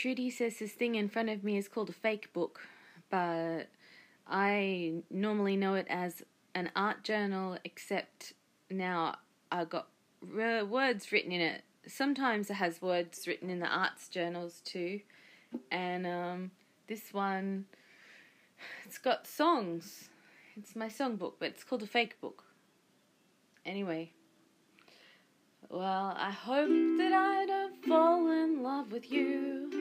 Trudy says this thing in front of me is called a fake book, but I normally know it as an art journal, except now I got words written in it. Sometimes it has words written in the arts journals too, and um, this one, it's got songs. It's my songbook, but it's called a fake book. Anyway. Well, I hope that I don't fall in love with you.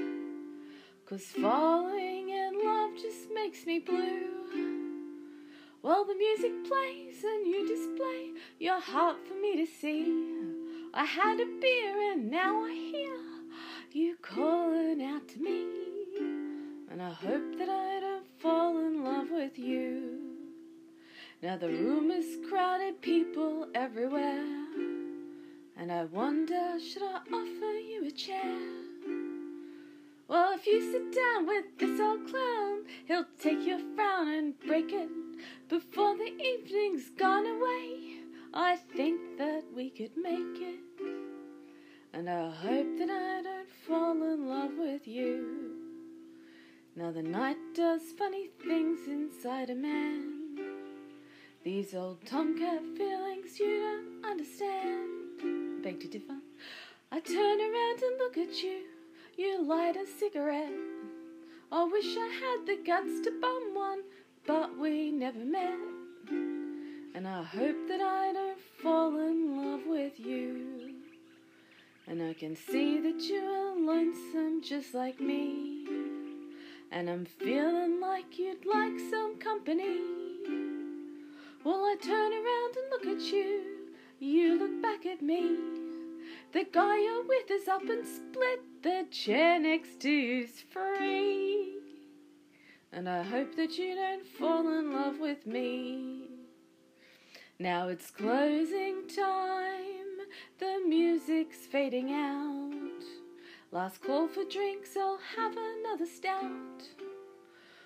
Cause falling in love just makes me blue. While the music plays and you display your heart for me to see. I had a beer and now I hear you calling out to me. And I hope that I don't fall in love with you. Now the room is crowded, people everywhere. And I wonder, should I offer you a chair? Well, if you sit down with this old clown, he'll take your frown and break it before the evening's gone away. I think that we could make it. And I hope that I don't fall in love with you. Now the night does funny things inside a man. These old tomcat feelings you don't understand. Beg to differ. I turn around and look at you. You light a cigarette. I wish I had the guts to bum one, but we never met. And I hope that I don't fall in love with you. And I can see that you are lonesome just like me. And I'm feeling like you'd like some company. Well, I turn around and look at you. You look back at me. The guy you're with is up and split. The chair next to you's free. And I hope that you don't fall in love with me. Now it's closing time. The music's fading out. Last call for drinks, I'll have another stout.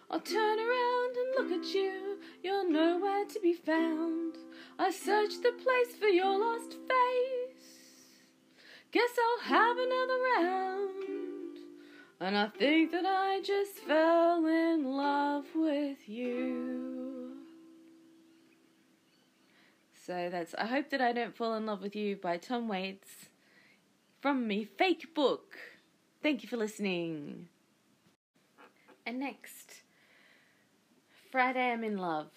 I'll turn around and look at you, you're nowhere to be found. I searched the place for your lost face. Guess I'll have another round. And I think that I just fell in love with you. So that's I Hope That I Don't Fall in Love with You by Tom Waits from me fake book. Thank you for listening. And next, Friday I'm in love.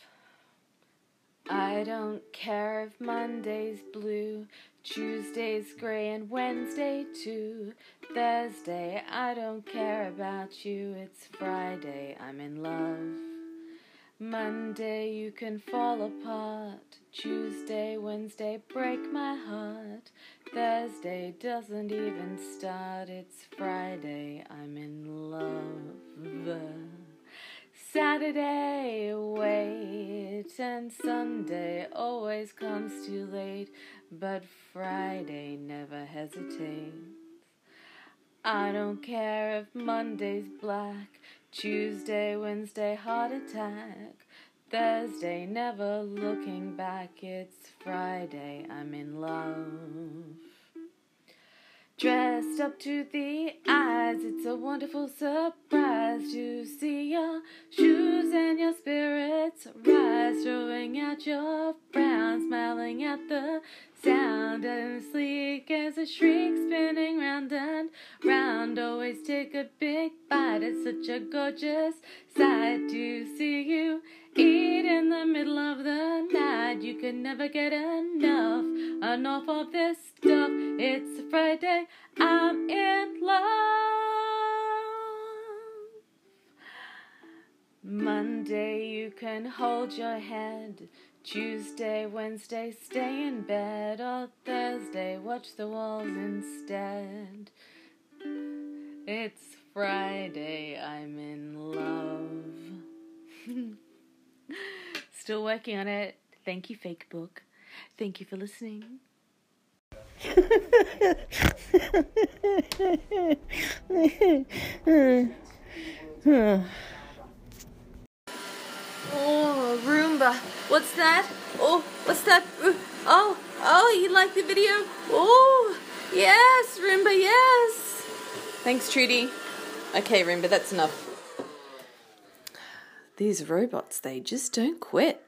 I don't care if Monday's blue, Tuesday's grey, and Wednesday too. Thursday, I don't care about you. It's Friday, I'm in love. Monday, you can fall apart. Tuesday, Wednesday, break my heart. Thursday doesn't even start. It's Friday, I'm in love. Saturday, wait, and Sunday always comes too late, but Friday never hesitates. I don't care if Monday's black, Tuesday, Wednesday, heart attack, Thursday, never looking back, it's Friday, I'm in love. Dressed up to the it's a wonderful surprise to see your shoes and your spirits rise, throwing out your frown, smiling at the sound, and sleek as a shriek, spinning round and round. Always take a big bite, it's such a gorgeous sight to see you eat in the middle of the night. You can never get enough, enough of this stuff. It's a Friday, I'm in love. Monday, you can hold your head. Tuesday, Wednesday, stay in bed. Or Thursday, watch the walls instead. It's Friday, I'm in love. Still working on it. Thank you, Fake Book. Thank you for listening. Oh, Roomba. What's that? Oh, what's that? Oh, oh, you like the video? Oh, yes, Roomba, yes. Thanks, Trudy. Okay, Roomba, that's enough. These robots, they just don't quit.